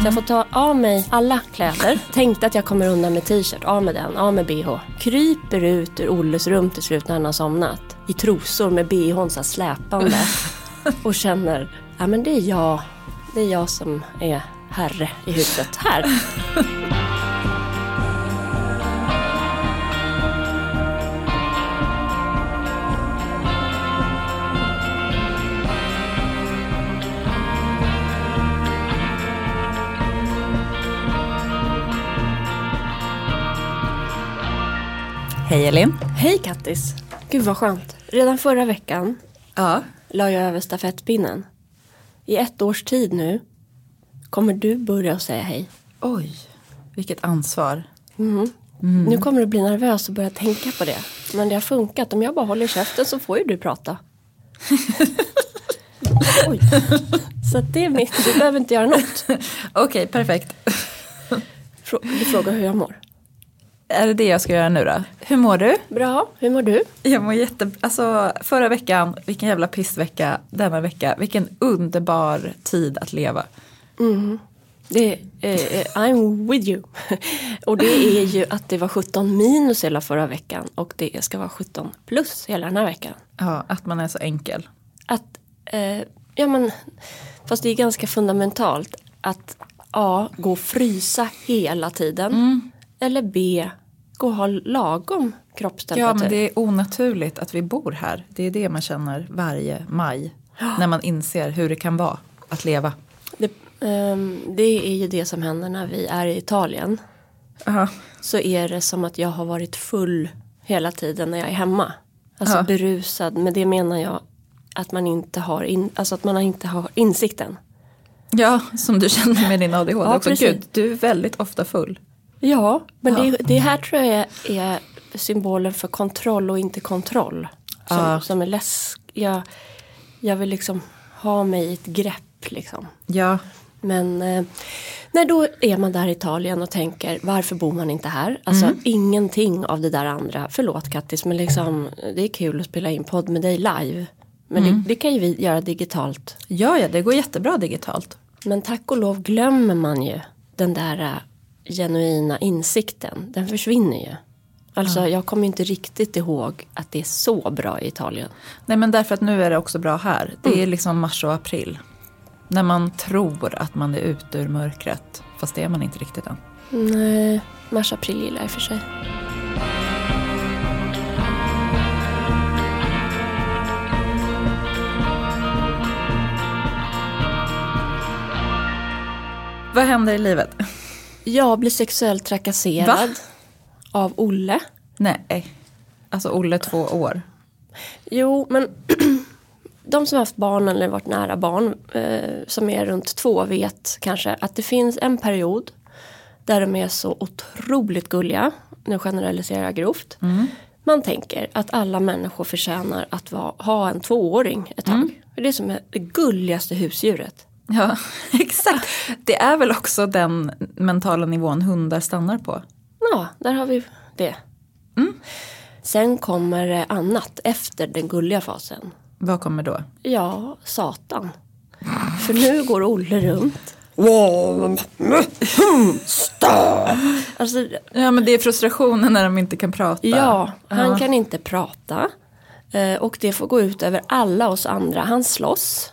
Så jag får ta av mig alla kläder. Tänkte att jag kommer undan med t-shirt, av med den, av med bh. Kryper ut ur Olles rum till slut när han har somnat. I trosor med bhn så släpande. Och känner, ja men det är jag. Det är jag som är herre i huset här. Hej Elin. Hej Kattis! Gud vad skönt. Redan förra veckan Ja. la jag över stafettpinnen. I ett års tid nu kommer du börja och säga hej. Oj, vilket ansvar. Nu kommer du bli nervös och börja tänka på det. Men det har funkat. Om jag bara håller käften så får ju du prata. Oj. Så det är mitt. Du behöver inte göra något. Okej, perfekt. Frå- Du frågar hur jag mår. Är det det jag ska göra nu då? Hur mår du? Bra. Hur mår du? Jag mår jätte... Alltså förra veckan, vilken jävla pissvecka. Denna vecka, vilken underbar tid att leva. Det är, eh, I'm with you. Och det är ju att det var 17 minus hela förra veckan. Och det ska vara 17 plus hela den här veckan. Ja, att man är så enkel. Att, eh, ja men, fast det är ganska fundamentalt att A. Gå och frysa hela tiden. Eller B. Och ha lagom kroppstemperatur. Ja, men det är onaturligt att vi bor här. Det är det man känner varje maj. När man inser hur det kan vara att leva. det, ehm, det är ju det som händer när vi är i Italien. Aha. Så är det som att jag har varit full hela tiden när jag är hemma. Alltså Ja. berusad. Med det menar jag att man inte har, in, alltså att man inte har insikten. Ja, som du känner med din ADHD Ja, också. precis. Gud, du är väldigt ofta full. Ja, men Ja. Det, det här tror jag är symbolen för kontroll och inte kontroll. Som, Ja. som är läsk. Jag, jag vill liksom ha mig i ett grepp liksom. Ja, Men eh, när då är man där i Italien och tänker varför bor man inte här? Alltså Mm. ingenting av det där andra. Förlåt Kattis men liksom det är kul att spela in podd med dig live. Men Mm. det, det kan ju vi göra digitalt. ja, ja det går jättebra digitalt. Men tack och lov glömmer man ju den där äh, genuina insikten. Den försvinner ju. Alltså jag kommer inte riktigt ihåg att det är så bra i Italien. Nej men därför att nu är det också bra här. Det är liksom mars och april. När man tror att man är ute ur mörkret. Fast det är man inte riktigt än. Nej, mars, april gillar jag i och för sig. Vad händer i livet? Jag blir sexuellt trakasserad Va? av Olle. Nej. Alltså Olle två år. Jo, men de som har haft barn eller varit nära barn eh, som är runt två vet kanske att det finns en period där de är så otroligt gulliga. Nu generaliserar jag grovt. Man tänker att alla människor förtjänar att vara, ha en tvååring ett tag. För Det är som det gulligaste husdjuret. Ja, exakt. Det är väl också den mentala nivån hundar stannar på. Ja, där har vi det. Sen kommer det annat efter den gulliga fasen. Vad kommer då? Ja, satan. För nu går Olle runt. Alltså, Ja men det är frustrationen när de inte kan prata. ja, han Ja. kan inte prata. Eh, Och det får gå ut över alla oss andra. Han slåss.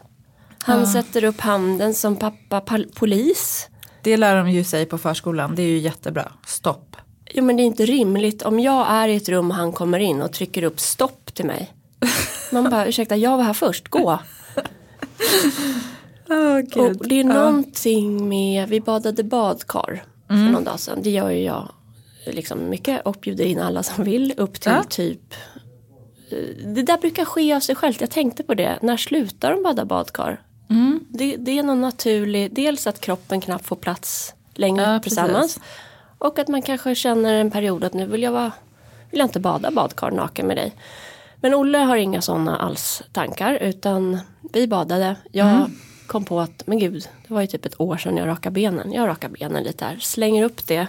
Han sätter upp handen som pappa polis. Det lär de ju sig på förskolan. Det är ju jättebra. Stopp. Jo men det är inte rimligt om jag är i ett rum och han kommer in och trycker upp stopp till mig. Man bara ursäkta jag var här först, gå. Oh, Och det är någonting med, vi badade badkar för någon dag sedan. Det gör ju jag liksom mycket och bjuder in alla som vill upp till Ja. typ eh, Det där brukar ske av sig självt. Jag tänkte på det. När slutar de bada badkar? Det, det är någon naturlig, dels att kroppen knappt får plats längre Ja, tillsammans. Och att man kanske känner en period att nu vill jag, vara, vill jag inte bada badkar naken med dig. Men Olle har inga sådana alls tankar utan vi badade. Jag kom på att, men gud, det var ju typ ett år sedan jag rakade benen. Jag rakar benen lite här, slänger upp det.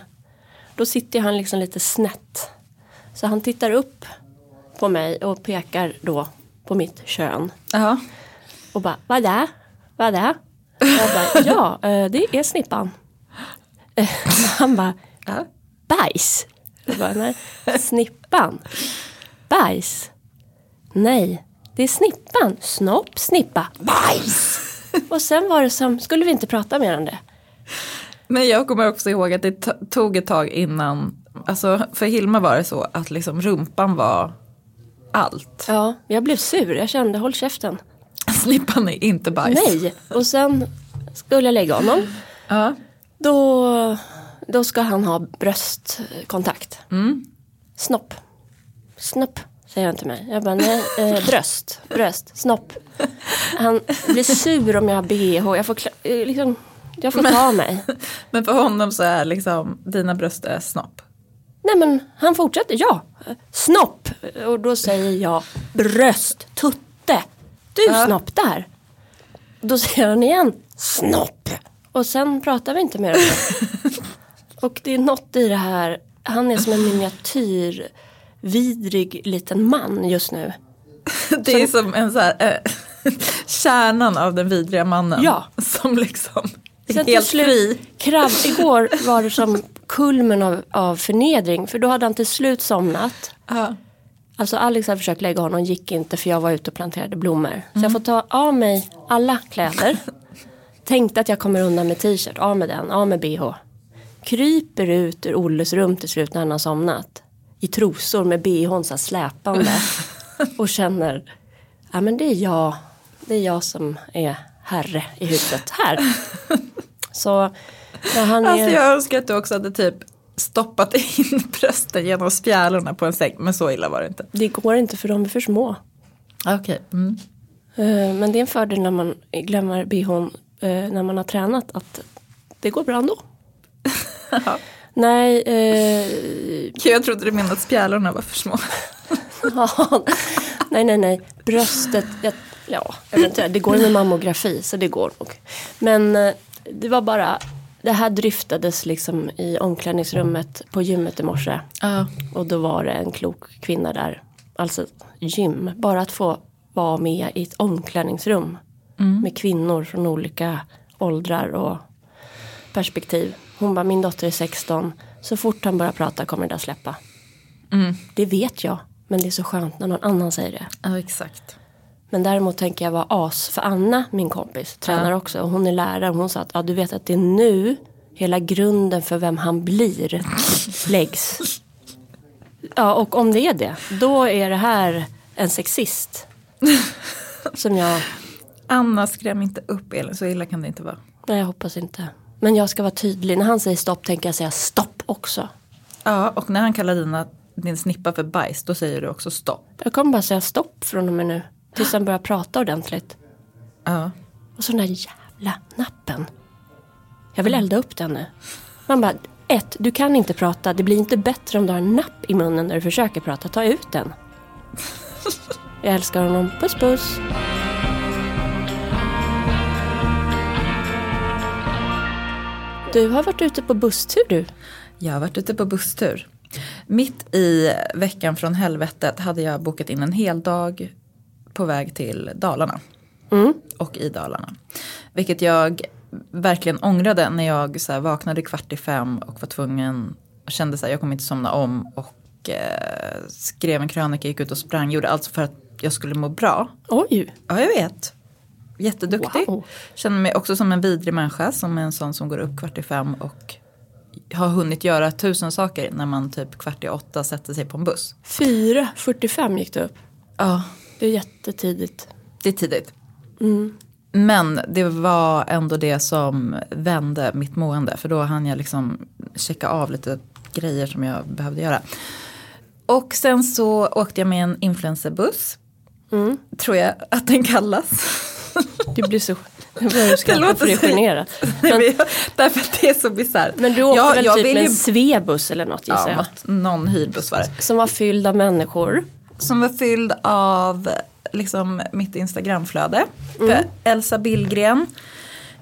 Då sitter han liksom lite snett. Så han tittar upp på mig och pekar då på mitt kön. Ja. Och bara, vad är det? Vad är det? Jag bara, ja, eh, det är snippan. Han bara, bajs. Jag bara, nej, snippan. Bajs. Nej, det är snippan. Snopp, snippa, bajs. Och sen var det som, skulle vi inte prata mer om det? Men jag kommer också ihåg att det to- tog ett tag innan, alltså för Hilma var det så att liksom rumpan var allt. Ja, jag blev sur. Jag kände, håll käften. Snippan är inte bajs. Nej, och sen skulle jag lägga honom. Ja. Då, då ska han ha bröstkontakt. Mm. Snopp. Snopp, säger han till mig. Jag bara, nej, eh, bröst, bröst, snopp. Han blir sur om jag har bh. Jag får, eh, liksom, jag får ta mig. Men för honom så är liksom dina bröst är snopp. Nej men han fortsätter, ja. Snopp. Och då säger jag bröst, tutte. Du Ja. snopp där. Då säger han igen, snopp. Och sen pratar vi inte mer om det. Och det är något i det här, han är som en miniatyr vidrig liten man just nu. Det är som en så här, eh, kärnan av den vidriga mannen. Ja. Som liksom Sen helt slut, fri. Krabb, igår var det som kulmen av, av förnedring. För då hade han till slut somnat. Ja. Alltså Alex hade försökt lägga honom, gick inte för jag var ute och planterade blommor. Så jag får ta av mig alla kläder. Tänkte att jag kommer undan med t-shirt, av med den, av med bh. Kryper ut ur Olles rum till slut när han har somnat. I trosor med bhn så här släpande. Och känner, ja men det är jag, det är jag som är herre i huset här. Så när han är... Alltså jag önskar att du också hade typ stoppat in brösten genom spjälorna på en säng. Men så illa var det inte. Det går inte för de är för små. Okej. Mm. Eh, Men det är en fördel när man glömmer bhn eh, när man har tränat att det går bra ändå. Nej, eh, Jag trodde du menade att spjälorna var för små. ja, nej, nej, nej. Bröstet, jag, ja, eventuellt. Det går med mammografi så det går nog. Men eh, det var bara, det här dryftades liksom i omklädningsrummet på gymmet i morse. Ja. Och då var det en klok kvinna där. Alltså gym. Bara att få vara med i ett omklädningsrum. Med kvinnor från olika åldrar och perspektiv. Hon bara, min dotter är 16. Så fort han börjar prata kommer det där släppa. Det vet jag. Men det är så skönt när någon annan säger det. ja, exakt. Men däremot tänker jag vara as. För Anna, min kompis, tränar också. Och hon är lärare. Och hon sa att ja, du vet att det är nu hela grunden för vem han blir läggs. Ja, och om det är det, då är det här en sexist. Som jag, Anna skräm inte upp Elin, så illa kan det inte vara. nej jag hoppas inte. Men jag ska vara tydlig. När han säger stopp tänker jag säga stopp också. Ja, och när han kallar dina, din snippa för bajs, då säger du också stopp. Jag kommer bara säga stopp från och med nu. Tills han börjar prata ordentligt. Ja. Och så den där jävla nappen. Jag vill elda upp den nu. Man bara, ett, du kan inte prata. Det blir inte bättre om du har en napp i munnen när du försöker prata. Ta ut den. Jag älskar honom. Puss puss. Du har varit ute på busstur du. Jag har varit ute på busstur. Mitt i veckan från helvetet hade jag bokat in en hel dag på väg till Dalarna. Och i Dalarna. Vilket jag verkligen ångrade när jag så här vaknade kvart i fem och var tvungen, och kände att jag kommer inte somna om och eh, skrev en krönika, gick ut och sprang, gjorde allt för att jag skulle må bra. Oj. Ja, jag vet. Jätteduktig. Wow. Känner mig också som en vidrig människa, som är en sån som går upp kvart i fem och har hunnit göra tusen saker när man typ kvart i åtta sätter sig på en buss. 4.45 gick du upp. Ja, Det är jättetidigt. det är tidigt. Men det var ändå det som vände mitt mående. För då hann jag liksom checka av lite grejer som jag behövde göra. Och sen så åkte jag med en influencerbuss. Tror jag att den kallas. Du blir så... Du låter för det är så- generat. Men, därför att det är så bisarrt. Men du åkte Ja, väl jag typ med ju- en svebus eller något gissar Ja, jag. något, någon hyrbuss var det. Som var fylld av människor. Som var fylld av liksom, mitt Instagramflöde. För Elsa Billgren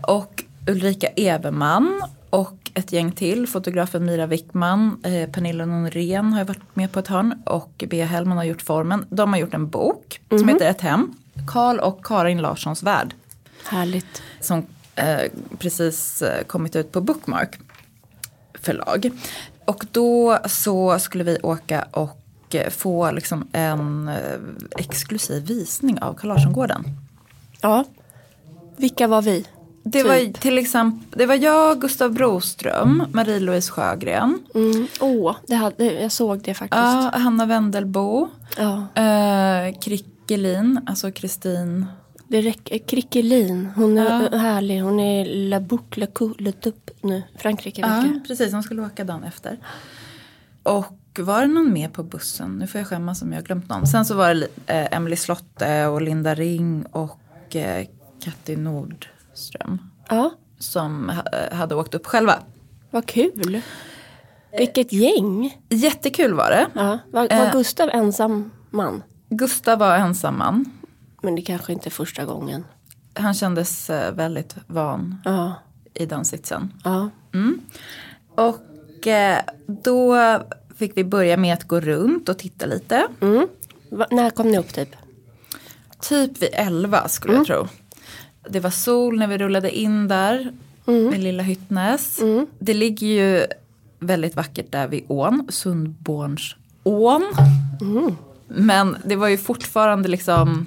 och Ulrika Everman och ett gäng till. Fotografen Mira Wickman, eh, Pernilla Norén har jag varit med på ett hörn och Bea Hellman har gjort formen. De har gjort en bok som heter Ett hem. Karl och Karin Larssons värld. Härligt. Som eh, precis eh, kommit ut på Bookmark. förlag. Och då så skulle vi åka och eh, få liksom en eh, exklusiv visning av Carl Larsson-gården. Ja. Vilka var vi? Det Typ. var till exempel, det var jag, Gustav Broström, Marie-Louise Sjögren, Mm. Det hade, jag såg det faktiskt. ja, Hanna Wendelbo, Ja. eh, Krickelin, alltså Kristin. Det räcker. Krickelin, hon är härlig. Hon är La Boucle, La Tup nu. Frankrike Ja, precis, de skulle åka dagen efter. Och var det någon mer på bussen? Nu får jag skämmas om jag har glömt någon. Sen så var det eh, Emily Slotte och Linda Ring och eh, Katti Nordström. Ja, Som ha, hade åkt upp själva. vad kul. Vilket gäng. Jättekul var det. Ja. Var, var Eh. Gustav ensam man? Gustav var ensam man. Men det kanske inte är första gången. Han kändes eh, väldigt van Ja, i den sitsen. ja. Och eh, då fick vi börja med att gå runt och titta lite. Mm. Va, när kom ni upp typ? Typ vid 11 skulle jag tro. Det var sol när vi rullade in där med lilla Hyttnäs. Det ligger ju väldigt vackert där vid ån, Sundbornsån. Men det var ju fortfarande liksom,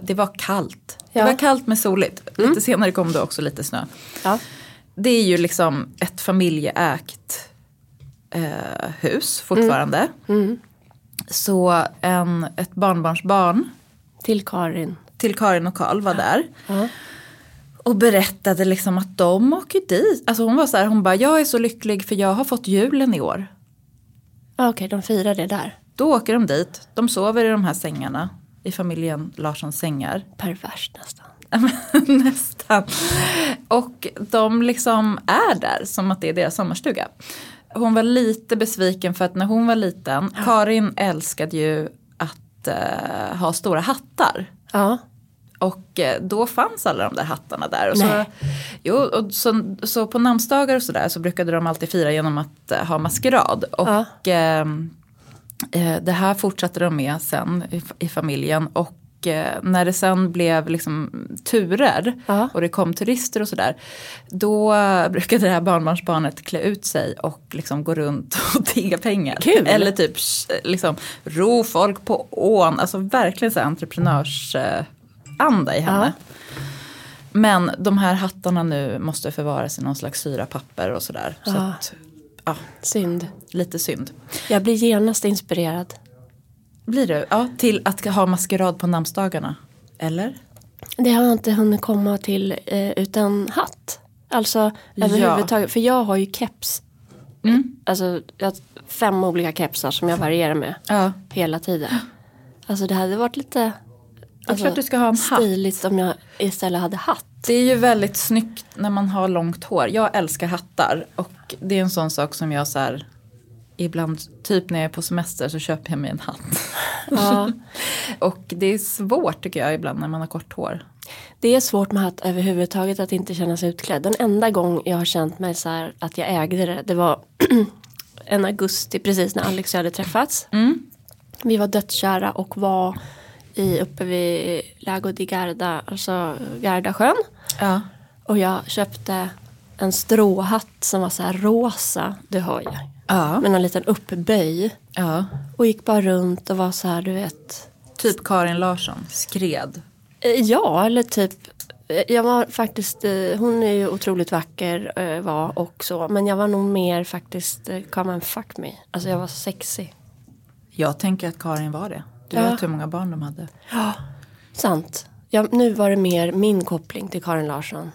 det var kallt. Ja. Det var kallt men soligt. Lite senare kom det också lite snö. Ja. Det är ju liksom ett familjeägt eh, hus fortfarande. Så en, ett barnbarnsbarn Till Karin. till Karin och Karl var där. Ja. Och berättade liksom att de åker dit. Alltså hon var så här, hon bara jag är så lycklig för jag har fått julen i år. Ja, Okej, de firar det där. Då åker de dit, de sover i de här sängarna. I familjen Larssons sängar. Perverst nästan. Nästan. Och de liksom är där som att det är deras sommarstuga. Hon var lite besviken för att när hon var liten, Karin älskade ju att eh, ha stora hattar. Ja. Och eh, då fanns alla de där hattarna där. Och så, Nej. jo, och så, så på namnsdagar och sådär så brukade de alltid fira genom att eh, ha maskerad. Och ehm, eh, det här fortsatte de med sen i, i familjen. Och när det sen blev liksom turer Ja. och det kom turister och sådär. Då eh, brukade det här barnbarnsbarnet klä ut sig och liksom gå runt och tigga pengar. Kul. Eller typ sh- liksom ro folk på ån. Alltså verkligen så entreprenörsanda i henne. Men de här hattarna nu måste förvaras i någon slags syrapapper och sådär. Så Ja. att, ja, Synd. lite synd. Jag blir genast inspirerad. Blir du? Ja, till att ha maskerad på namnsdagarna. Eller? Det har jag inte hunnit komma till eh, utan hatt. Alltså Ja. överhuvudtaget. För jag har ju keps. Mm. Alltså jag har fem olika kepsar som jag varierar med. Ja. Hela tiden. Alltså det hade varit lite alltså, klart du ska ha en hatt. stiligt om jag istället hade hatt. Det är ju väldigt snyggt när man har långt hår. Jag älskar hattar. Och det är en sån sak som jag så här. Ibland, typ när jag är på semester så köper jag mig en hatt. Ja. och det är svårt tycker jag ibland när man har kort hår. Det är svårt med hatt överhuvudtaget att inte känna sig utklädd. Den enda gång jag har känt mig så här att jag ägde det. Det var en augusti precis när Alex och jag hade träffats. Vi var dödskära och var i, uppe vid Lago di Garda, alltså Gardasjön. Ja. Och jag köpte en stråhatt som var så här rosa, du hör ju. Ja. Med en liten uppböj. ja. Och gick bara runt och var så här, du vet. Typ Karin Larsson, skred. Eh, Ja, eller typ. eh, Jag var faktiskt, eh, hon är ju otroligt vacker var och så. Men jag var nog mer faktiskt, come and fuck me. Alltså jag var sexy. Jag tänker att Karin var det. Du Ja. vet hur många barn de hade. Sant. Ja, nu var det mer min koppling till Karin Larsson.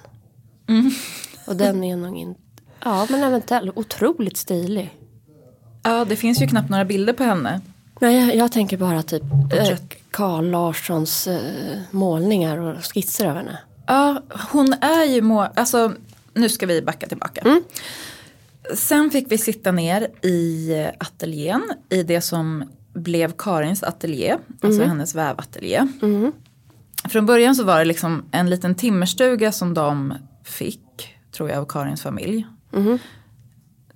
Och den är nog inte, ja men eventuellt otroligt stilig. Ja, det finns ju knappt några bilder på henne. Nej, jag, jag tänker bara typ eh, Porträtt. Carl Larssons eh, målningar och skisser av henne. Ja, hon är ju må... Alltså, nu ska vi backa tillbaka. Sen fick vi sitta ner i ateljén, i det som blev Karins ateljé, alltså hennes vävateljé. Från början så var det liksom en liten timmerstuga som de fick, tror jag, av Karins familj.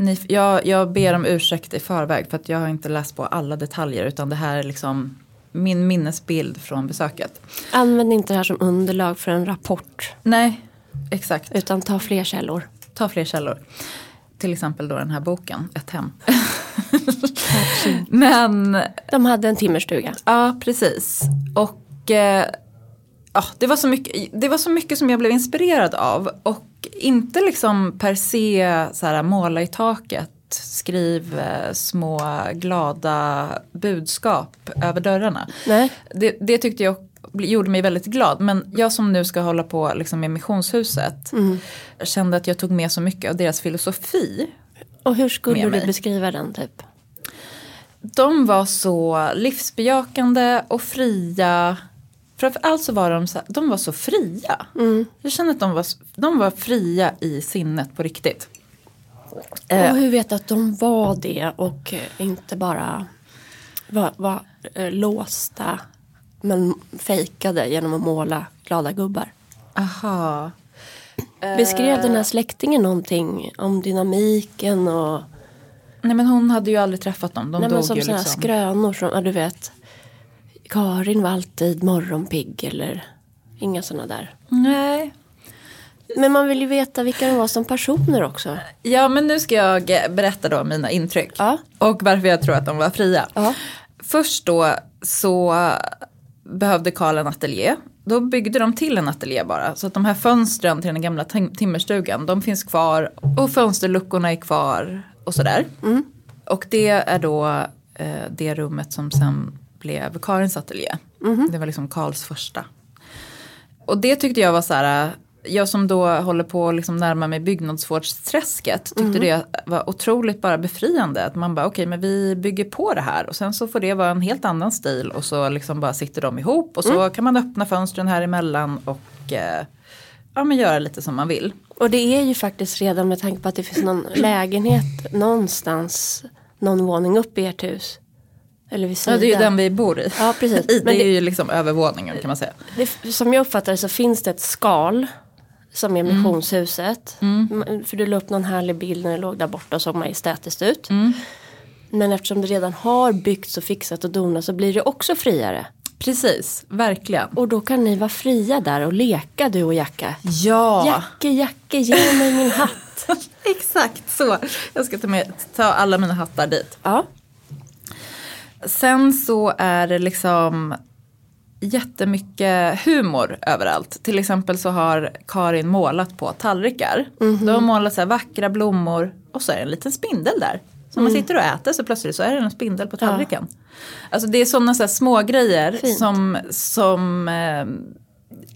Ni, jag, jag ber om ursäkt i förväg för att jag har inte läst på alla detaljer utan det här är liksom min minnesbild från besöket. Använd inte det här som underlag för en rapport. Nej, exakt. Utan ta fler källor. Ta fler källor. till exempel då den här boken, Ett hem. Men De hade en timmerstuga. Ja, precis. Och eh, ja, det, var så mycket, det var så mycket som jag blev inspirerad av. Och inte liksom per se så här, måla i taket, skriv eh, små glada budskap över dörrarna. Nej. Det, det tyckte jag gjorde mig väldigt glad. Men jag som nu ska hålla på liksom med missionshuset kände att jag tog med så mycket av deras filosofi Och hur skulle du mig. beskriva den typ? De var så livsbejakande och fria. Framförallt så var de så, de var så fria. Jag känner att de var, de var fria i sinnet på riktigt. Eh. Och hur vet du att de var det och eh, inte bara var, var eh, låsta men fejkade genom att måla glada gubbar? Aha. Beskrev den här släktingen någonting om dynamiken och Nej men hon hade ju aldrig träffat dem. De nej, men dog som ju liksom. skrönor som, ja du vet Karin var alltid morgonpigg eller inga sådana där. Nej. Men man vill ju veta vilka de var som personer också. Ja men nu ska jag berätta då mina intryck. Ja. Och varför jag tror att de var fria. Ja. Först då så behövde Karl en ateljé. Då byggde de till en ateljé bara. Så att de här fönstren till den gamla tim- timmerstugan, de finns kvar. Och fönsterluckorna är kvar och sådär. Och det är då eh, det rummet som sen blev Karins ateljé. Det var liksom Karls första. Och det tyckte jag var så här, jag som då håller på att liksom närma mig byggnadsvårdsträsket tyckte det var otroligt bara befriande. Att man bara okej men vi bygger på det här och sen så får det vara en helt annan stil och så liksom bara sitter de ihop och så kan man öppna fönstren här emellan och eh, ja men göra lite som man vill. Och det är ju faktiskt redan med tanke på att det finns någon lägenhet någonstans någon våning upp i ert hus. Eller vid Ja, sidan. det är ju den vi bor i. Ja, precis. I, det, Men är det- ju liksom övervåningen kan man säga. Det, som jag uppfattar det så finns det ett skal som är missionshuset. Mm, För du la upp någon härlig bild när det låg där borta och såg majestätiskt ut. Men eftersom det redan har byggts och fixat och donat så blir det också friare. Precis, verkligen. Och då kan ni vara fria där och leka du och Jacka. Ja, Jacke, Jacke, ge mig min hatt. exakt så. Jag ska ta, med, ta alla mina hattar dit. Ja, Sen så är det liksom jättemycket humor överallt. Till exempel så har Karin målat på tallrikar. De har målat så här vackra blommor och så är det en liten spindel där. Så man sitter och äter så plötsligt så är det en spindel på tallriken. Alltså det är sådana så små grejer Fint. som, som eh,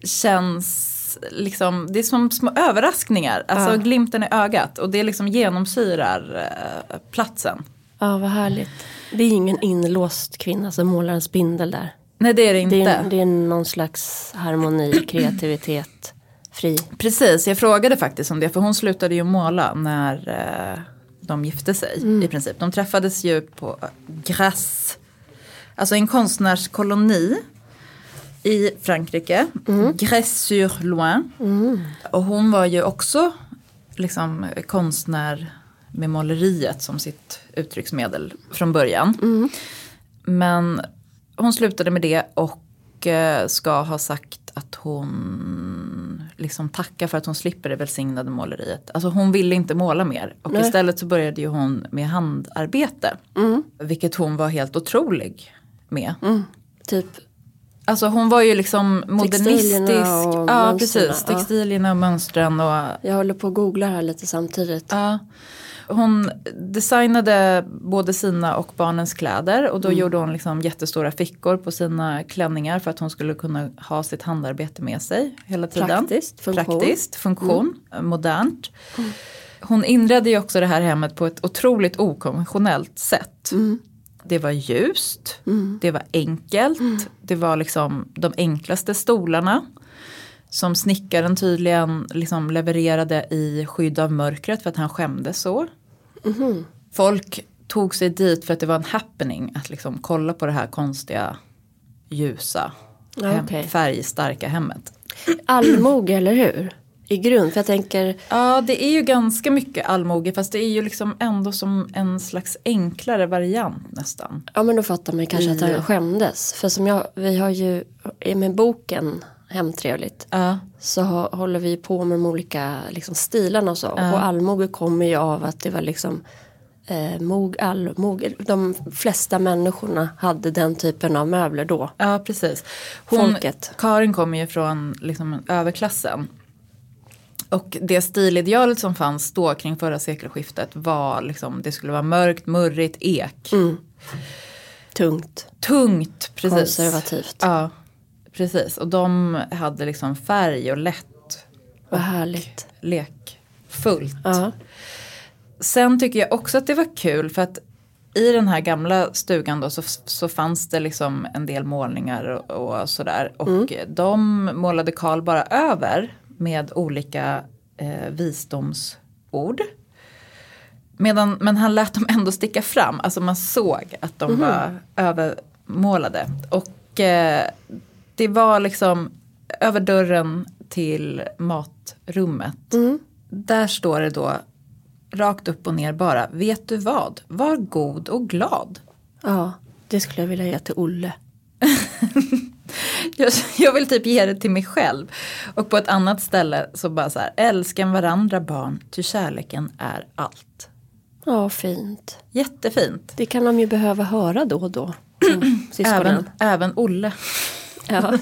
känns liksom, det är som små överraskningar. Alltså Ja. glimten i ögat och det liksom genomsyrar eh, platsen. Ja vad härligt. Det är ingen inlåst kvinna som målar en spindel där. Nej det är det inte. Det är, det är någon slags harmoni, kreativitet, fri. Precis, jag frågade faktiskt om det för hon slutade ju måla när eh, de gifte sig i princip. De träffades ju på Grasse, alltså en konstnärskoloni i Frankrike, Grasse-sur-Loing. Och hon var ju också liksom konstnär med måleriet som sitt uttrycksmedel från början. Men hon slutade med det och eh, ska ha sagt att hon liksom tackar för att hon slipper det välsignade måleriet. Alltså hon ville inte måla mer och Nej. istället så började ju hon med handarbete. Vilket hon var helt otrolig med. Typ, Alltså hon var ju liksom modernistisk. Ja precis, textilierna och mönstren och jag håller på att googla här lite samtidigt. Ja. Hon designade både sina och barnens kläder och då Mm. gjorde hon liksom jättestora fickor på sina klänningar för att hon skulle kunna ha sitt handarbete med sig hela tiden. Praktiskt, funktion. Mm. Praktiskt, funktion, modernt. Hon inredde ju också det här hemmet på ett otroligt okonventionellt sätt. Mm. Det var ljust, det var enkelt, Mm. det var liksom de enklaste stolarna. Som snickaren tydligen liksom levererade i skydd av mörkret för att han skämdes så. Mhm. Folk tog sig dit för att det var en happening att liksom kolla på det här konstiga ljusa hem, okej. färgstarka hemmet. Allmoge, eller hur? I grund, för jag tänker, Ja det är ju ganska mycket allmoge fast det är ju liksom ändå som en slags enklare variant nästan. ja men då fattar man kanske att I- han skämdes. För som jag, vi har ju med boken hemtrevligt. Ja. Så hå- håller vi på med de olika liksom, stilarna och så. Och allmoge kommer ju av att det var liksom eh, mog, allmoge. De flesta människorna hade den typen av möbler då. Ja, precis. Hon, Folket. Karin kommer ju från liksom, överklassen. Och det stilidealet som fanns då kring förra sekelskiftet var liksom, det skulle vara mörkt, murrigt, ek. Tungt, Tungt, precis. konservativt. Ja, precis. Och de hade liksom färg och lätt, Vad härligt. lekfullt. Ja. Sen tycker jag också att det var kul för att i den här gamla stugan då så, så fanns det liksom en del målningar och, och sådär. Och de målade Karl bara över med olika eh, visdomsord. Medan, men han lät dem ändå sticka fram, alltså man såg att de var övermålade. Och eh, det var liksom över dörren till matrummet. Där står det då rakt upp och ner bara, vet du vad, var god och glad. ja, det skulle jag vilja ge till Olle. Jag, jag vill typ ge det till mig själv. Och på ett annat ställe så bara så här, älskan varandra barn, ty kärleken är allt. Ja, fint. Jättefint. Det kan de ju behöva höra då och då. mm. Även, även Olle. Ja.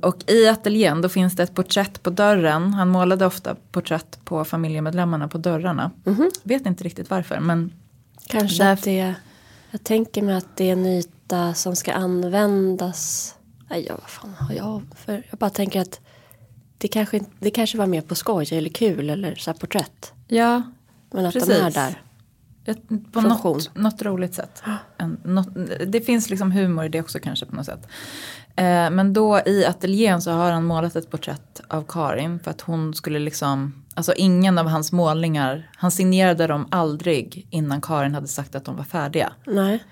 Och i ateljén då finns det ett porträtt på dörren. Han målade ofta porträtt på familjemedlemmarna på dörrarna. Vet inte riktigt varför men Kanske Där- att det Jag tänker mig att det är en yta som ska användas Nej, ja, vad fan har jag för Jag bara tänker att det kanske, det kanske var mer på skoj eller kul eller så här porträtt. ja, Men att Precis. de är där. På Funktion. något, något roligt sätt. En, något, det finns liksom humor i det också kanske på något sätt. Eh, men då i ateljén så har han målat ett porträtt av Karin för att hon skulle liksom, alltså ingen av hans målningar, han signerade dem aldrig innan Karin hade sagt att de var färdiga. Nej,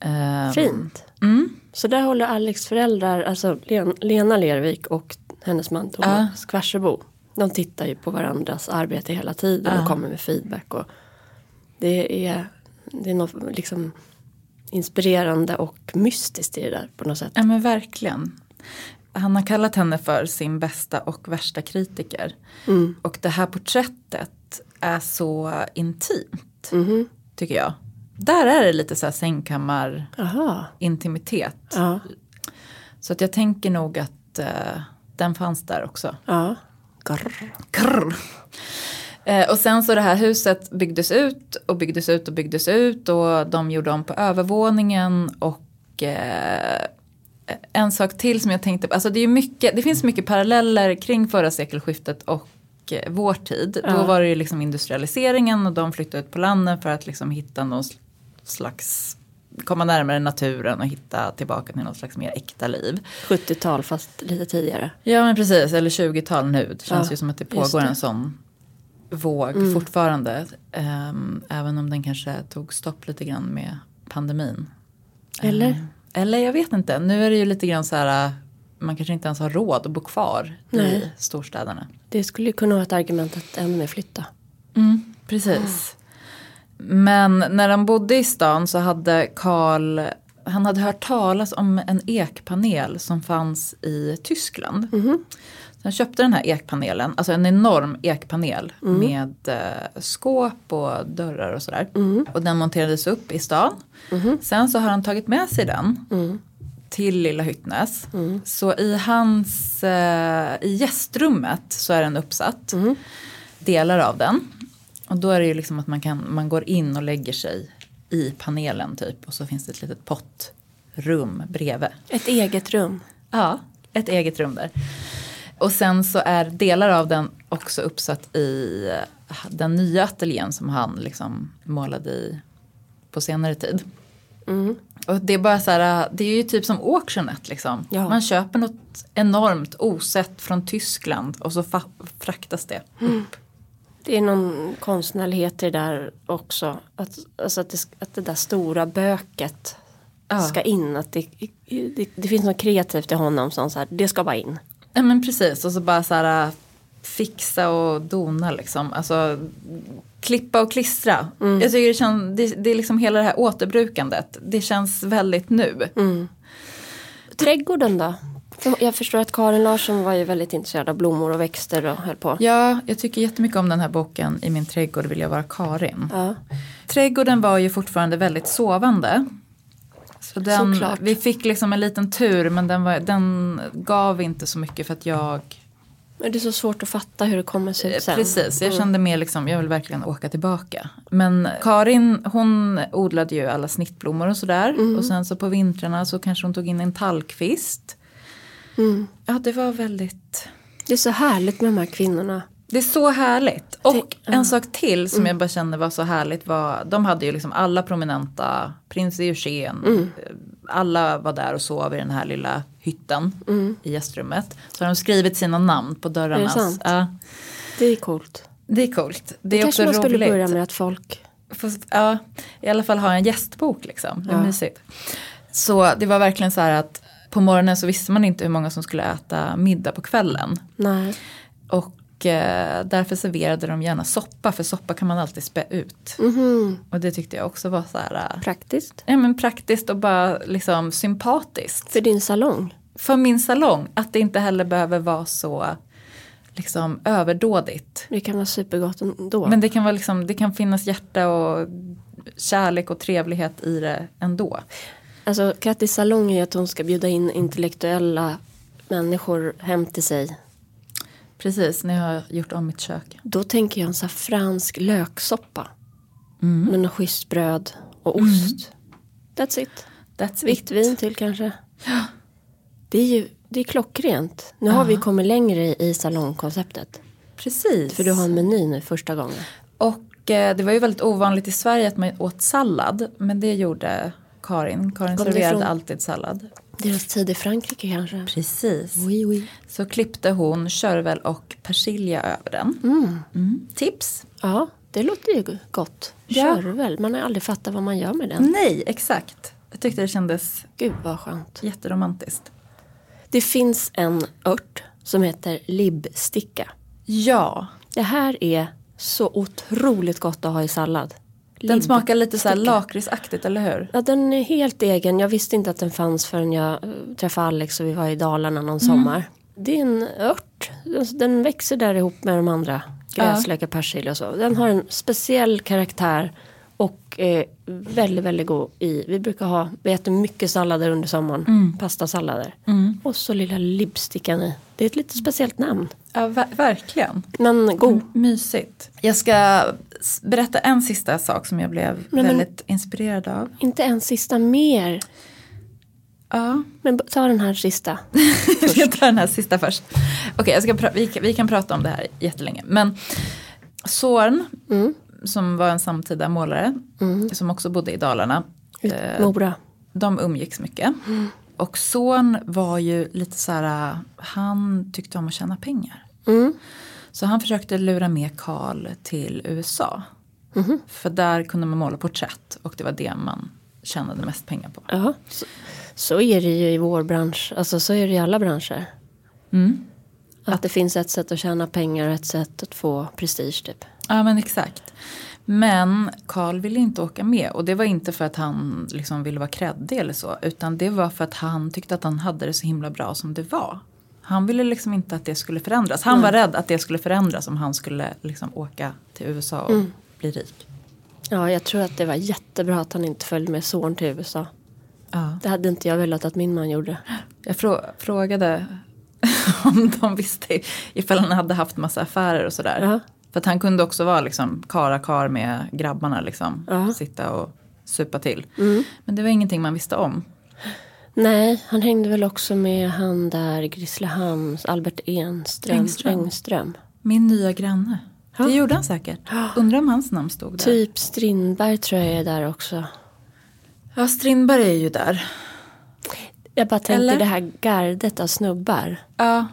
Eh, fint. Mm. Så där håller Alex föräldrar, alltså Len, Lena Lervik och hennes man Thomas Kvarsebo. De tittar ju på varandras arbete hela tiden och kommer med feedback. Och det är, det är något liksom inspirerande och mystiskt i det där på något sätt. Ja men verkligen. Han har kallat henne för sin bästa och värsta kritiker. Och det här porträttet är så intimt. Tycker jag. Där är det lite så här sängkammar Jaha, intimitet. ja, Så att jag tänker nog att eh, den fanns där också. ja. Grr. Krr. Eh, och sen så det här huset byggdes ut och byggdes ut och byggdes ut och de gjorde om på övervåningen och eh, en sak till som jag tänkte på, alltså det, är mycket, det finns mycket paralleller kring förra sekelskiftet och eh, vår tid. Då Ja. var det ju liksom industrialiseringen och de flyttade ut på landet för att liksom hitta någon slags, komma närmare naturen och hitta tillbaka till något slags mer äkta liv. 70-tal fast lite tidigare. Ja men precis, eller 20-tal nu. Det känns Ja, ju som att det pågår det. en sån våg fortfarande. Ehm, även om den kanske tog stopp lite grann med pandemin. Eller? Ehm, eller jag vet inte, nu är det ju lite grann så här, man kanske inte ens har råd att bo kvar i Nej. storstäderna. Det skulle ju kunna vara ett argument att ännu mer flytta. Mm, precis. Men när de bodde i stan så hade Karl, han hade hört talas om en ekpanel som fanns i Tyskland. Så köpte den här ekpanelen, alltså en enorm ekpanel med eh, skåp och dörrar och sådär. Och den monterades upp i stan. Sen så har han tagit med sig den till Lilla Hyttnäs. Så i hans, eh, i gästrummet så är den uppsatt. Delar av den. Och då är det ju liksom att man, kan, man går in och lägger sig i panelen typ. Och så finns det ett litet pottrum bredvid. Ett eget rum. Ja, ett eget rum där. Och sen så är delar av den också uppsatt i eh, den nya ateljén som han liksom målade i på senare tid. Och det är bara så här, det är ju typ som auctionet liksom. Ja. Man köper något enormt osett från Tyskland och så fraktas det upp. Det är någon konstnärlighet i det där också. Att, alltså att, det, att det där stora böket Ja. ska in. Att det, det, det finns något kreativt i honom som så här, det ska bara in. Ja men precis och så bara så här fixa och dona liksom. Alltså klippa och klistra. Jag tycker det, känns, det, det är liksom hela det här återbrukandet. Det känns väldigt nu. Och trädgården då? Jag förstår att Karin Larsson var ju väldigt intresserad av blommor och växter och höll på. Ja, jag tycker jättemycket om den här boken I min trädgård vill jag vara Karin. Ja. Trädgården var ju fortfarande väldigt sovande. Den, Såklart. vi fick liksom en liten tur men den, var, den gav inte så mycket för att jag Men det är så svårt att fatta hur det kommer se ut sen. Eh, Precis, jag kände mer liksom, jag vill verkligen åka tillbaka. Men Karin hon odlade ju alla snittblommor och sådär. Och sen så på vintrarna så kanske hon tog in en tallkvist. Ja det var väldigt, Det är så härligt med de här kvinnorna. Det är så härligt. Och en sak till som jag bara kände var så härligt var, de hade ju liksom alla prominenta, prins Eugen, alla var där och sov i den här lilla hytten i gästrummet. Så har de skrivit sina namn på dörrarna. Är det sant? Ja, Det är coolt. det är coolt. Det Det är kanske man skulle börja med att folk... Fast, ja, I alla fall ha en gästbok liksom. Det är Ja. mysigt. Så det var verkligen så här att på morgonen så visste man inte hur många som skulle äta middag på kvällen. Nej. Och eh, därför serverade de gärna soppa för soppa kan man alltid spä ut. Mhm. Och det tyckte jag också var så här, eh, Praktiskt. ja, men praktiskt och bara liksom sympatiskt. För din salong. För min salong, att det inte heller behöver vara så liksom överdådigt. Det kan vara supergott ändå. Men det kan, vara liksom, det kan finnas hjärta och kärlek och trevlighet i det ändå. Alltså Kattis salong är att hon ska bjuda in intellektuella människor hem till sig. Precis, när jag har gjort om mitt kök. Då tänker jag en så här fransk löksoppa. Mm. Med något schysst bröd och ost. That's it. That's Vitt it. vin till kanske. Det är ju det är klockrent. Nu har vi kommit längre i salongkonceptet. Precis. För du har en meny nu första gången. Och eh, det var ju väldigt ovanligt i Sverige att man åt sallad. Men det gjorde Karin. Karin Kom serverade alltid sallad. Deras tid i Frankrike kanske. Precis. Oui, oui. Så klippte hon körvel och persilja över den. Mm. Tips. Ja, det låter ju gott. Ja. Körvel, man har aldrig fattat vad man gör med den. Nej, exakt. Jag tyckte det kändes Gud vad skönt. jätteromantiskt. Det finns en ört som heter libbsticka. Ja, Det här är så otroligt gott att ha i sallad. Den smakar lite så här lakritsaktigt, eller hur? Ja, den är helt egen. Jag visste inte att den fanns förrän jag eh, träffade Alex och vi var i Dalarna någon sommar. Det är en ört. Alltså, Den växer där ihop med de andra. Gräslök och persilja och så. Den har en speciell karaktär. Och är väldigt, väldigt god i. Vi brukar ha, vi äter mycket sallader under sommaren. Pastasallader. Och så lilla libbstickan i. Det är ett lite speciellt namn. Ja, ver- verkligen. Men god. Mysigt. Jag ska berätta en sista sak som jag blev men- väldigt inspirerad av. Inte en sista mer. Ja, Men ta den här sista. jag ska ta den här sista först. Okej, jag pra- vi, vi kan prata om det här jättelänge. Men Zorn, som var en samtida målare, som också bodde i Dalarna. eh, Mora. De umgicks mycket. Och Zorn var ju lite så här, han tyckte om att tjäna pengar. Mm. Så han försökte lura med Karl till USA. För där kunde man måla porträtt och det var det man tjänade mest pengar på. Ja, så, så är det ju i vår bransch. Alltså så är det i alla branscher. Att det finns ett sätt att tjäna pengar och ett sätt att få prestige typ. Ja men exakt. Men Karl ville inte åka med och det var inte för att han liksom ville vara kreddig eller så. Utan det var för att han tyckte att han hade det så himla bra som det var. Han ville liksom inte att det skulle förändras. Han var rädd att det skulle förändras om han skulle liksom åka till USA och bli rik. Ja, jag tror att det var jättebra att han inte följde med son till USA. Ja. Det hade inte jag velat att min man gjorde. Jag frå- frågade om de visste ifall han hade haft massa affärer och sådär. Ja. För att han kunde också vara liksom kara kar med grabbarna liksom. Ja. Sitta och supa till. Men det var ingenting man visste om. Nej, han hängde väl också med han där Grisslehamns, Albert Enström, Engström. Engström. Min nya granne. Ja. Det gjorde han säkert. Undrar om hans namn stod där. Typ Strindberg tror jag är där också. Ja, Strindberg är ju där. Jag bara tänkte Eller? det här gardet av snubbar. Ja.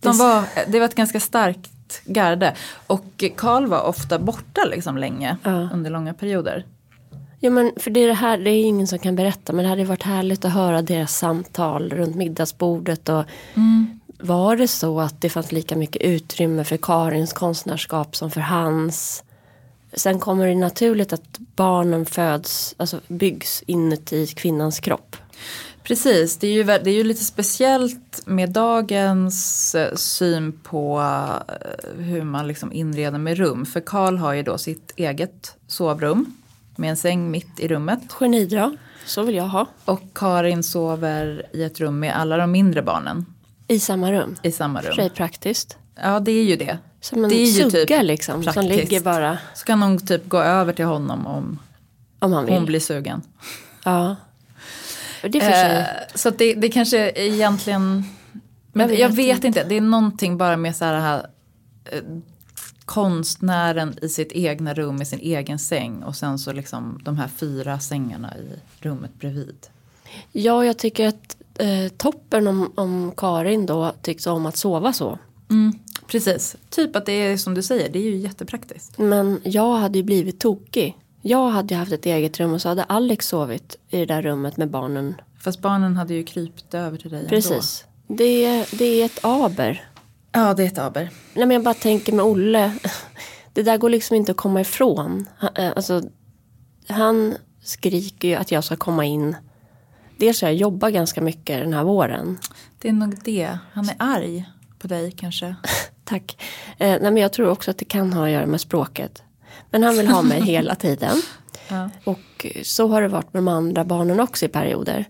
De var, det var ett ganska starkt garde. Och Karl var ofta borta liksom länge. Ja. Under långa perioder. Ja men för det är det här, det är ingen som kan berätta men det hade varit härligt att höra deras samtal runt middagsbordet och var det så att det fanns lika mycket utrymme för Karins konstnärskap som för hans? Sen kommer det naturligt att barnen föds, alltså byggs inuti kvinnans kropp. Precis, det är, ju, det är ju lite speciellt med dagens eh, syn på eh, hur man liksom inreder med rum. För Karl har ju då sitt eget sovrum med en säng mitt i rummet. Genidrag, så vill jag ha. Och Karin sover i ett rum med alla de mindre barnen. I samma rum? I samma rum. För praktiskt. Ja det är ju det. Som en det är ju sugga typ liksom, som praktiskt. ligger bara. Så kan hon typ gå över till honom om, Om han vill. hon blir sugen. Ja. Det. Eh, så det, det kanske egentligen, men Jag jag vet vet, inte. det är någonting bara med så här, här eh, konstnären i sitt egna rum i sin egen säng och sen så liksom de här fyra sängarna i rummet bredvid. Ja, jag tycker att eh, toppen om, om Karin då tyckte om att sova så. Precis, typ att det är som du säger, det är ju jättepraktiskt. Men jag hade ju blivit tokig. Jag hade ju haft ett eget rum och så hade Alex sovit i det där rummet med barnen. Fast barnen hade ju krypt över till dig ändå. Precis. Det, är- det är ett aber. Ja, det är ett aber. Nej, men jag bara tänker med Olle. Det där går liksom inte att komma ifrån. Eh, alltså, han skriker ju att jag ska komma in. Dels har jag jobbat ganska mycket den här våren. Det är nog det. Han är arg på dig kanske. Tack. Eh, nej, men jag tror också att det kan ha att göra med språket. Men han vill ha mig hela tiden. Ja. Och så har det varit med de andra barnen också i perioder.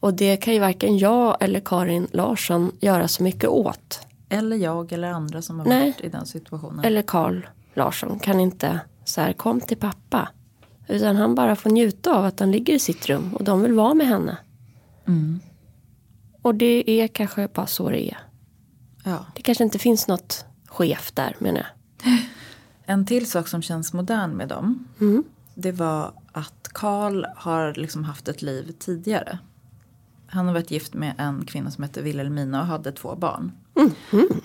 Och det kan ju varken jag eller Karin Larsson göra så mycket åt. Eller jag eller andra som har Nej. varit i den situationen. Eller Karl Larsson kan inte så här kom till pappa. Utan han bara får njuta av att han ligger i sitt rum och de vill vara med henne. Och det är kanske bara så det är. Ja. Det kanske inte finns något skevt där menar jag. En till sak som känns modern med dem. Det var att Karl har liksom haft ett liv tidigare. Han har varit gift med en kvinna som hette Wilhelmina och hade två barn.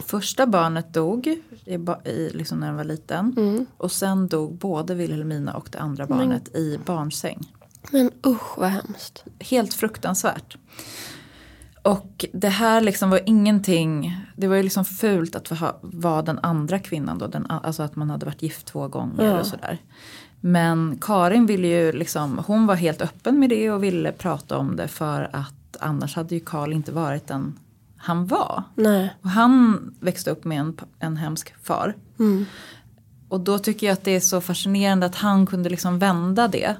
Första barnet dog i, liksom när den var liten. Och sen dog både Wilhelmina och det andra barnet i barnsäng. Men usch vad hemskt. Helt fruktansvärt. Och det här liksom var ingenting, det var ju liksom fult att vara den andra kvinnan då, den, alltså att man hade varit gift två gånger Ja. och sådär. Men Karin ville ju liksom, hon var helt öppen med det och ville prata om det för att annars hade ju Karl inte varit den han var. Nej. Och han växte upp med en, en hemsk far. Mm. Och då tycker jag att det är så fascinerande att han kunde liksom vända det.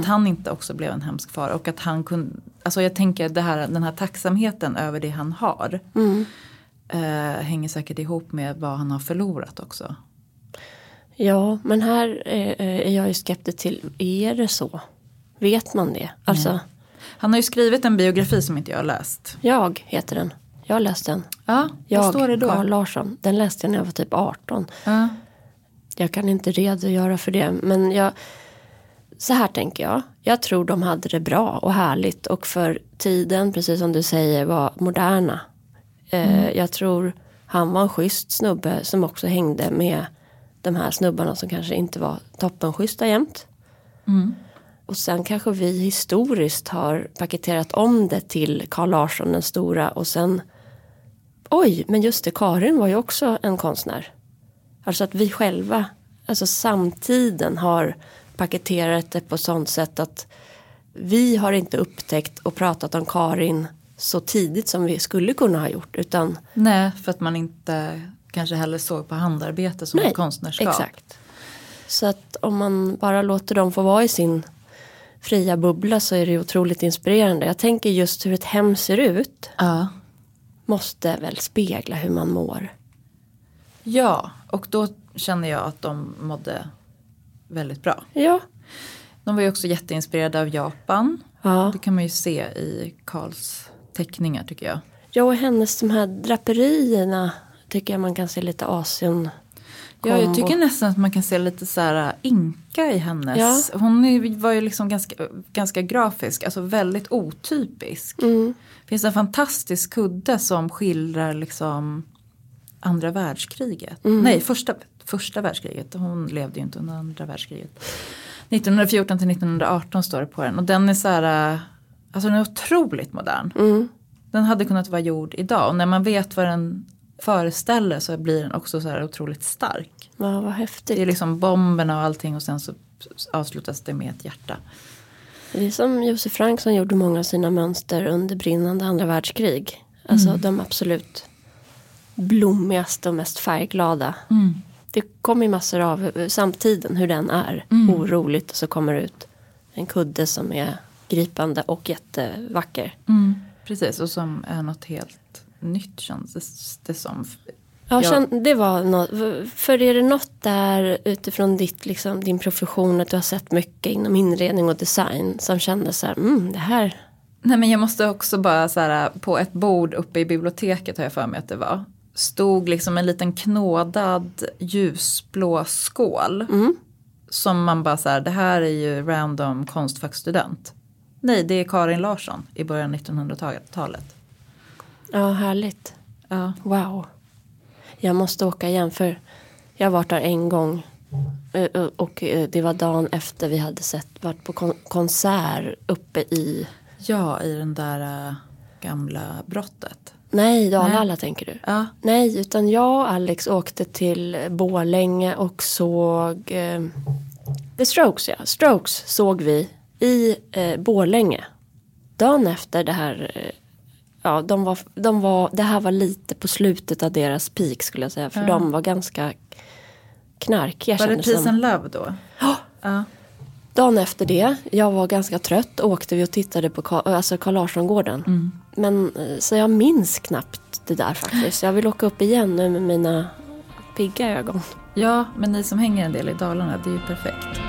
Att han inte också blev en hemsk far. Och att han kunde, alltså jag tänker det här, den här tacksamheten över det han har. Eh, hänger säkert ihop med vad han har förlorat också. Ja, men här är, är jag ju skeptisk till, är det så? Vet man det? Alltså, Han har ju skrivit en biografi som inte jag har läst. jag heter den. Jag har läst den. Ja, Jag, står det då? Carl Larsson. Den läste jag när jag var typ 18. Ja. Jag kan inte redogöra för det. Men jag, så här tänker jag. Jag tror de hade det bra och härligt. Och för tiden, precis som du säger, var moderna. Eh, Jag tror han var en schysst snubbe som också hängde med de här snubbarna som kanske inte var toppenschyssta jämt. Och sen kanske vi historiskt har paketerat om det till Carl Larsson den stora och sen Oj, men just det, Karin var ju också en konstnär. Alltså att vi själva, alltså samtiden har paketerat det på sånt sätt att vi har inte upptäckt och pratat om Karin så tidigt som vi skulle kunna ha gjort. Utan Nej, för att man inte kanske heller såg på handarbete som ett konstnärskap. exakt. Så att om man bara låter dem få vara i sin fria bubbla så är det otroligt inspirerande. Jag tänker just hur ett hem ser ut Ja. Måste väl spegla hur man mår. ja, och då känner jag att de mådde väldigt bra. Ja, De var ju också jätteinspirerade av Japan. ja. Det kan man ju se i Karls teckningar tycker jag. Ja, och hennes de här draperierna tycker jag man kan se lite Asien. Ja, jag tycker nästan att man kan se lite så här äh, inka i hennes. Hon är, var ju liksom ganska, ganska grafisk, alltså väldigt otypisk. Mm. finns en fantastisk kudde som skildrar liksom andra världskriget. Nej, första, första världskriget. Hon levde ju inte under andra världskriget. 1914 till 1918 står det på den. Och den är så här, äh, alltså den är otroligt modern. Mm. Den hade kunnat vara gjord idag. Och när man vet vad den föreställer så blir den också så här otroligt stark. Ja, vad häftigt. Det är liksom bomberna och allting och sen så avslutas det med ett hjärta. Det är som Josef Frank som gjorde många av sina mönster under brinnande andra världskrig. Alltså Mm. de absolut blommigaste och mest färgglada. Mm. Det kommer ju massor av samtiden, hur den är. Mm. Oroligt och så kommer det ut en kudde som är gripande och jättevacker. Mm. Precis, och som är något helt nytt känns det, det som. Ja, Ja. känn- det var något, för är det något där utifrån ditt, liksom, din profession att du har sett mycket inom inredning och design som kändes så här, mm, det här, Nej men jag måste också bara så här på ett bord uppe i biblioteket har jag för mig att det var. Stod liksom en liten knådad ljusblå skål. mm, Som man bara så här, det här är ju random konstfackstudent. Nej, det är Karin Larsson i början av 1900-talet. Ja härligt. Ja. Wow. Jag måste åka igen för jag har varit där en gång. Eh, eh, Och eh, det var dagen efter vi hade sett, varit på kon- konsert uppe i, ja, i den där gamla brottet. nej Dalhalla Nej. tänker du? Ja, Nej, utan jag och Alex åkte till Borlänge och såg eh, The Strokes. Ja. Strokes såg vi i eh, Borlänge. Dagen efter det här, ja, de var, de var, det här var lite på slutet av deras peak skulle jag säga. För Ja. de var ganska knarkiga var det Peace and Love då? Ja. Ja. Dagen efter det, jag var ganska trött, åkte vi och tittade på Ka- alltså Carl Larsson-gården. Mm. Men eh, så jag minns knappt det där faktiskt. Jag vill åka upp igen nu med mina pigga ögon. ja, men ni som hänger en del i Dalarna, det är ju perfekt.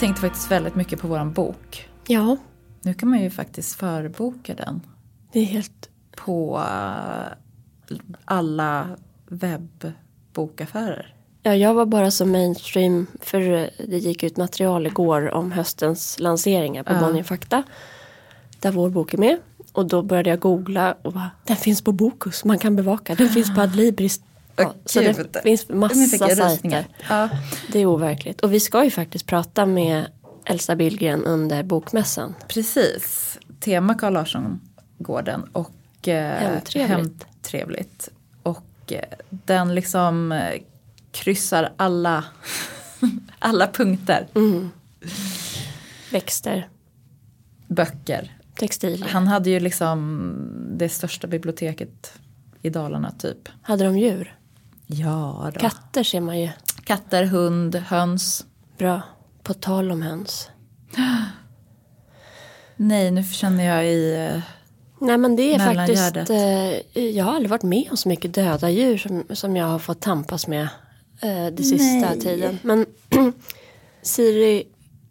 Tänkte faktiskt väldigt mycket på våran bok. Ja, Nu kan man ju faktiskt förboka den det är helt... på eh, alla webbokaffärer. Ja, jag var bara så mainstream för eh, det gick ut material igår om höstens lanseringar på Ja. Bonnier Fakta. Där vår bok är med. Och då började jag googla och bara, den finns på Bokus, man kan bevaka. Den finns på Adlibris. Ja, så gud. det finns massa sajter. Ja. Det är overkligt. Och vi ska ju faktiskt prata med Elsa Billgren under bokmässan. Precis. Tema Carl Larsson-gården och eh, Hemtrevligt. hemtrevligt. Och eh, den liksom eh, kryssar alla, alla punkter. Mm. Växter, Böcker. textilier. Han hade ju liksom det största biblioteket i Dalarna typ. Hade de djur? Ja då. Katter ser man ju. Katter, hund, höns. Bra. På tal om höns. Nej, nu känner jag i... eh, Nej men det är faktiskt, eh, jag har aldrig varit med om så mycket döda djur som, som jag har fått tampas med eh, det sista Nej. tiden. Men Siri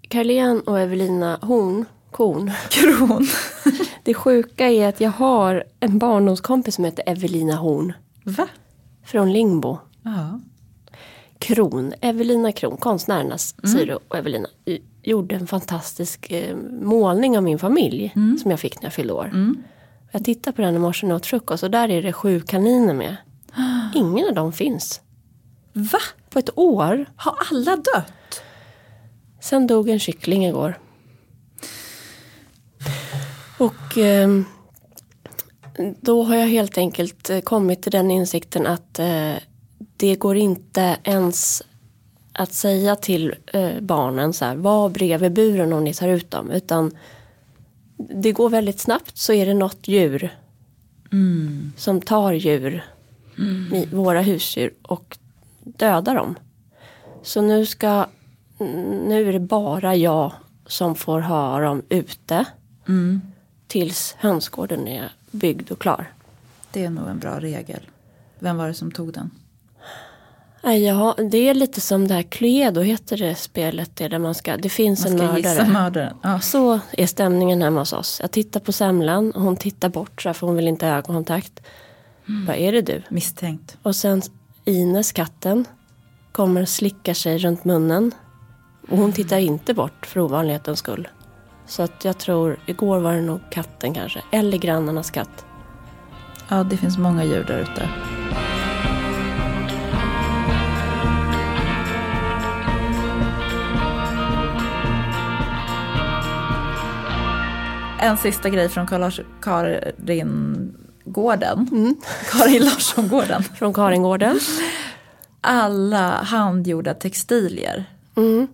Carlén och Evelina Horn, Korn. Kron. Det sjuka är att jag har en barndomskompis som heter Evelina Horn. Va? Från Lingbo. Ja. Kron, Evelina Kron, konstnärernas Siri och Evelina i- gjorde en fantastisk eh, målning av min familj som jag fick när jag fyllde år. Mm. Jag tittade på den i morse när jag åt frukost och där är det sju kaniner med. Ingen av dem finns. Va? På ett år. Har alla dött? Sen dog en kyckling igår. Och ehm, då har jag helt enkelt eh, kommit till den insikten att eh, det går inte ens att säga till eh, barnen så här, var bredvid buren om ni tar ut dem. Utan det går väldigt snabbt så är det något djur som tar djur, i våra husdjur och dödar dem. Så nu ska nu är det bara jag som får ha dem ute. Tills hönsgården är byggd och klar. Det är nog en bra regel. Vem var det som tog den? Ja, det är lite som det här Cluedo heter det spelet. Det, där man ska, det finns Man en ska gissa mördare. mördaren. Ja. Så är stämningen hemma hos oss. Jag tittar på semlan och hon tittar bort så här, för hon vill inte ha ögonkontakt. Vad är det du? Misstänkt. Och sen Ines, katten, kommer och slickar sig runt munnen. Och hon tittar inte bort för ovanlighetens skull. Så att jag tror, igår var det nog katten kanske. Eller grannarnas katt. Ja, det finns många djur där ute. En sista grej från Karin Gården. Karin Larsson-gården. Från Karingården. alla handgjorda textilier. Mm.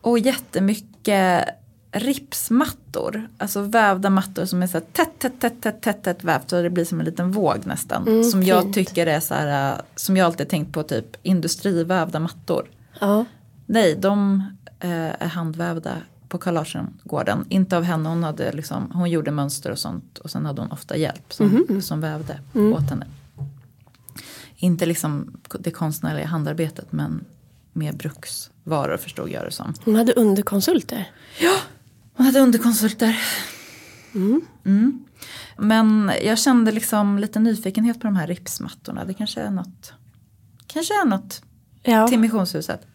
Och jättemycket ripsmattor. Alltså vävda mattor som är så här tätt, tätt, tätt, tätt, tätt, tätt vävt. Så det blir som en liten våg nästan. Mm, som jag fint. tycker är så här, äh, som jag alltid tänkt på typ industrivävda mattor. Ja. Nej, de eh, är handvävda på Carl Larsson-gården. Inte av henne, hon, hade liksom, hon gjorde mönster och sånt. Och sen hade hon ofta hjälp som, som vävde åt henne. Inte liksom det konstnärliga handarbetet men mer bruksvaror förstod jag det som. Hon hade underkonsulter. Hon hade underkonsulter. Mm. Men jag kände liksom lite nyfikenhet på de här ripsmattorna. Det kanske är något, kanske är något Ja. till missionshuset.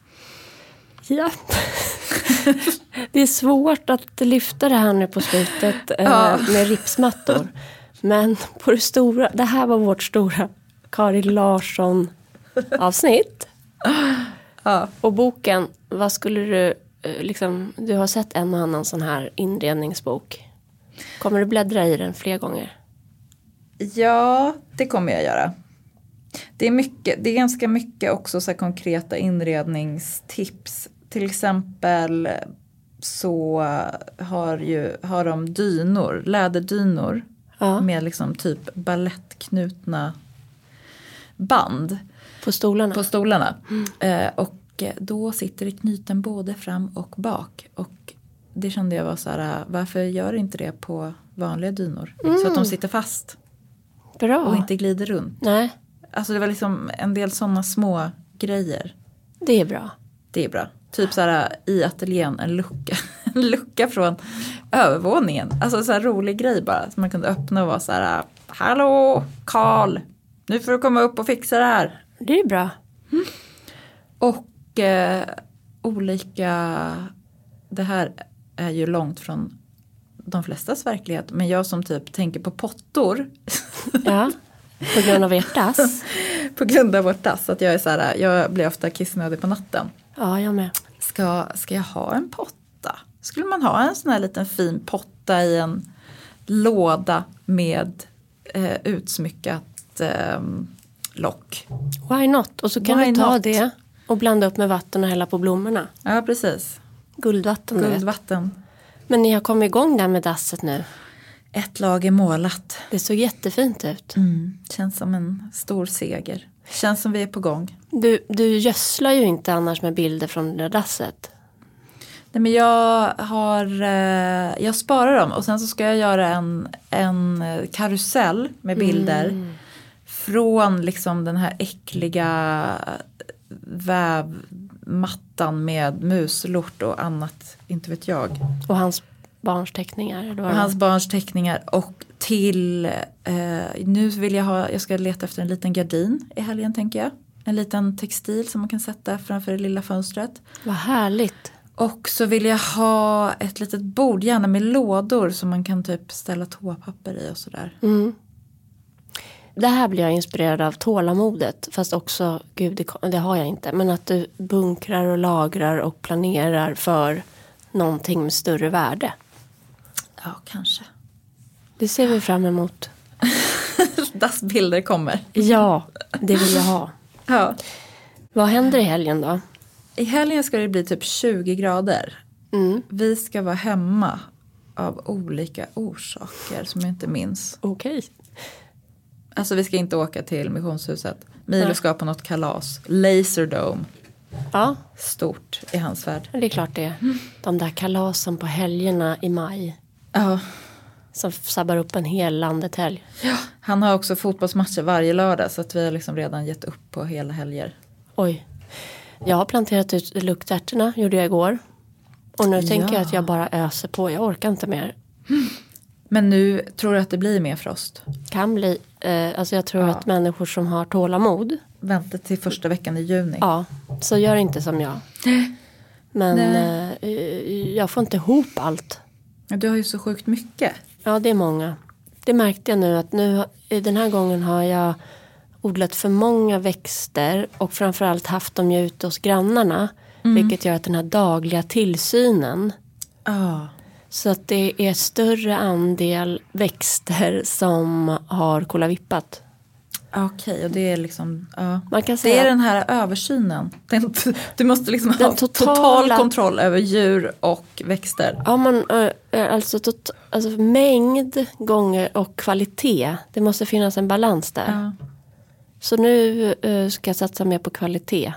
ja. det är svårt att lyfta det här nu på slutet eh, Ja. med ripsmattor. Men på det stora, det här var vårt stora Karin Larsson avsnitt. Ja. Och boken, vad skulle du, liksom, du har sett en och annan sån här inredningsbok. Kommer du bläddra i den fler gånger? Ja, det kommer jag göra. Det är, mycket, det är ganska mycket också så här konkreta inredningstips. Till exempel så har, ju, har de dynor, läderdynor Ja. med liksom typ ballettknutna band På stolarna? på stolarna. Eh, och eh, då sitter det knuten både fram och bak. Och det kände jag var så här, varför gör inte det på vanliga dynor? Så att de sitter fast Bra. och inte glider runt. Nej, Alltså det var liksom en del sådana små grejer. det är bra. Det är bra. Typ så här i ateljén en lucka. En lucka från övervåningen. Alltså så här rolig grej bara. Som man kunde öppna och vara så här. Hallå Karl! Nu får du komma upp och fixa det här. Det är bra. Och eh, olika. Det här är ju långt från de flestas verklighet. Men jag som typ tänker på pottor. Ja, på grund av ert dass. på grund av vårt dass. Att jag är så här. Jag blir ofta kissnödig på natten. Ja, jag med. Ska, ska jag ha en potta? Skulle man ha en sån här liten fin potta i en låda med eh, utsmyckat eh, lock? Why not? Och så kan Why vi ta not? det och blanda upp med vatten och hälla på blommorna. Ja, precis. Guldvatten. Guldvatten. Men ni har kommit igång där med dasset nu. Ett lager målat. Det såg jättefint ut. Mm. Känns som en stor seger. Känns som vi är på gång. Du, du gödslar ju inte annars med bilder från det där dasset. Nej, men jag, har, eh, jag sparar dem och sen så ska jag göra en, en karusell med bilder. Från liksom den här äckliga vävmattan med muslort och annat, inte vet jag. Och hans barns teckningar. Och hans barns teckningar och till, eh, nu vill jag ha, jag ska leta efter en liten gardin i helgen tänker jag. En liten textil som man kan sätta framför det lilla fönstret. Vad härligt. Och så vill jag ha ett litet bord, gärna med lådor som man kan typ ställa toapapper i och sådär. Mm. Det här blir jag inspirerad av tålamodet. Fast också, gud det, det har jag inte. Men att du bunkrar och lagrar och planerar för någonting med större värde. Ja, kanske. Det ser vi fram emot. Dassbilder kommer. Ja, det vill jag ha. Ja. Vad händer i helgen då? I helgen ska det bli typ 20 grader. Mm. Vi ska vara hemma av olika orsaker som jag inte minns. Okej. Alltså vi ska inte åka till missionshuset. Milo Nej. ska på något kalas. Laserdome. Ja, Stort i hans värld. det är klart det. De där kalasen på helgerna i maj. Ja. Som sabbar upp en hel landet-helg. Han har också fotbollsmatcher varje lördag så att vi har liksom redan gett upp på hela helger. Oj. Jag har planterat ut luktärtorna, gjorde jag igår. Och nu tänker jag att jag bara öser på, jag orkar inte mer. Men nu tror du att det blir mer frost? Kan bli, eh, alltså jag tror Ja. att människor som har tålamod, Vänta till första veckan i juni. ja, så gör inte som jag. Men eh, jag får inte ihop allt. Du har ju så sjukt mycket. Ja, det är många. Det märkte jag nu att nu, i den här gången har jag odlat för många växter och framförallt haft dem ju ute hos grannarna. Vilket gör att den här dagliga tillsynen Ja. Så att det är större andel växter som har kolavippat. Okej, och det är liksom, ja. Man kan Det säga är den här översynen. Den, du måste liksom ha totala- total kontroll över djur och växter. Ja, man, alltså, tot, alltså mängd gånger och kvalitet. Det måste finnas en balans där. Ja. Så nu ska jag satsa mer på kvalitet.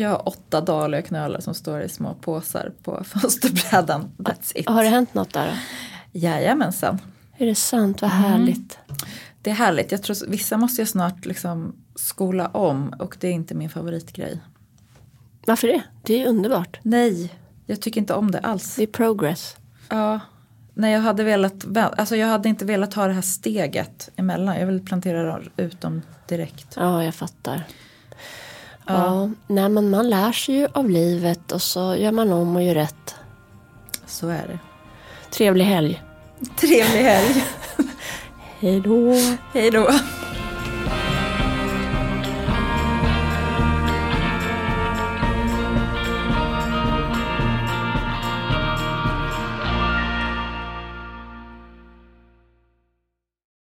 Jag har åtta dahliaknölar som står i små påsar på fönsterbrädan. That's it. Har det hänt något där då? Jajamensan. Är det sant? Mm. Vad härligt. Det är härligt. Jag tror vissa måste jag snart liksom skola om och det är inte min favoritgrej. Varför det? Det är underbart. Nej, jag tycker inte om det alls. Det är progress. Ja, nej jag hade velat, alltså jag hade inte velat ta det här steget emellan. Jag vill plantera ut dem direkt. Ja, jag fattar. Ja. nej, men man lär sig ju av livet och så gör man om och gör rätt. Så är det. Trevlig helg. Trevlig helg. Hej då. Hej då.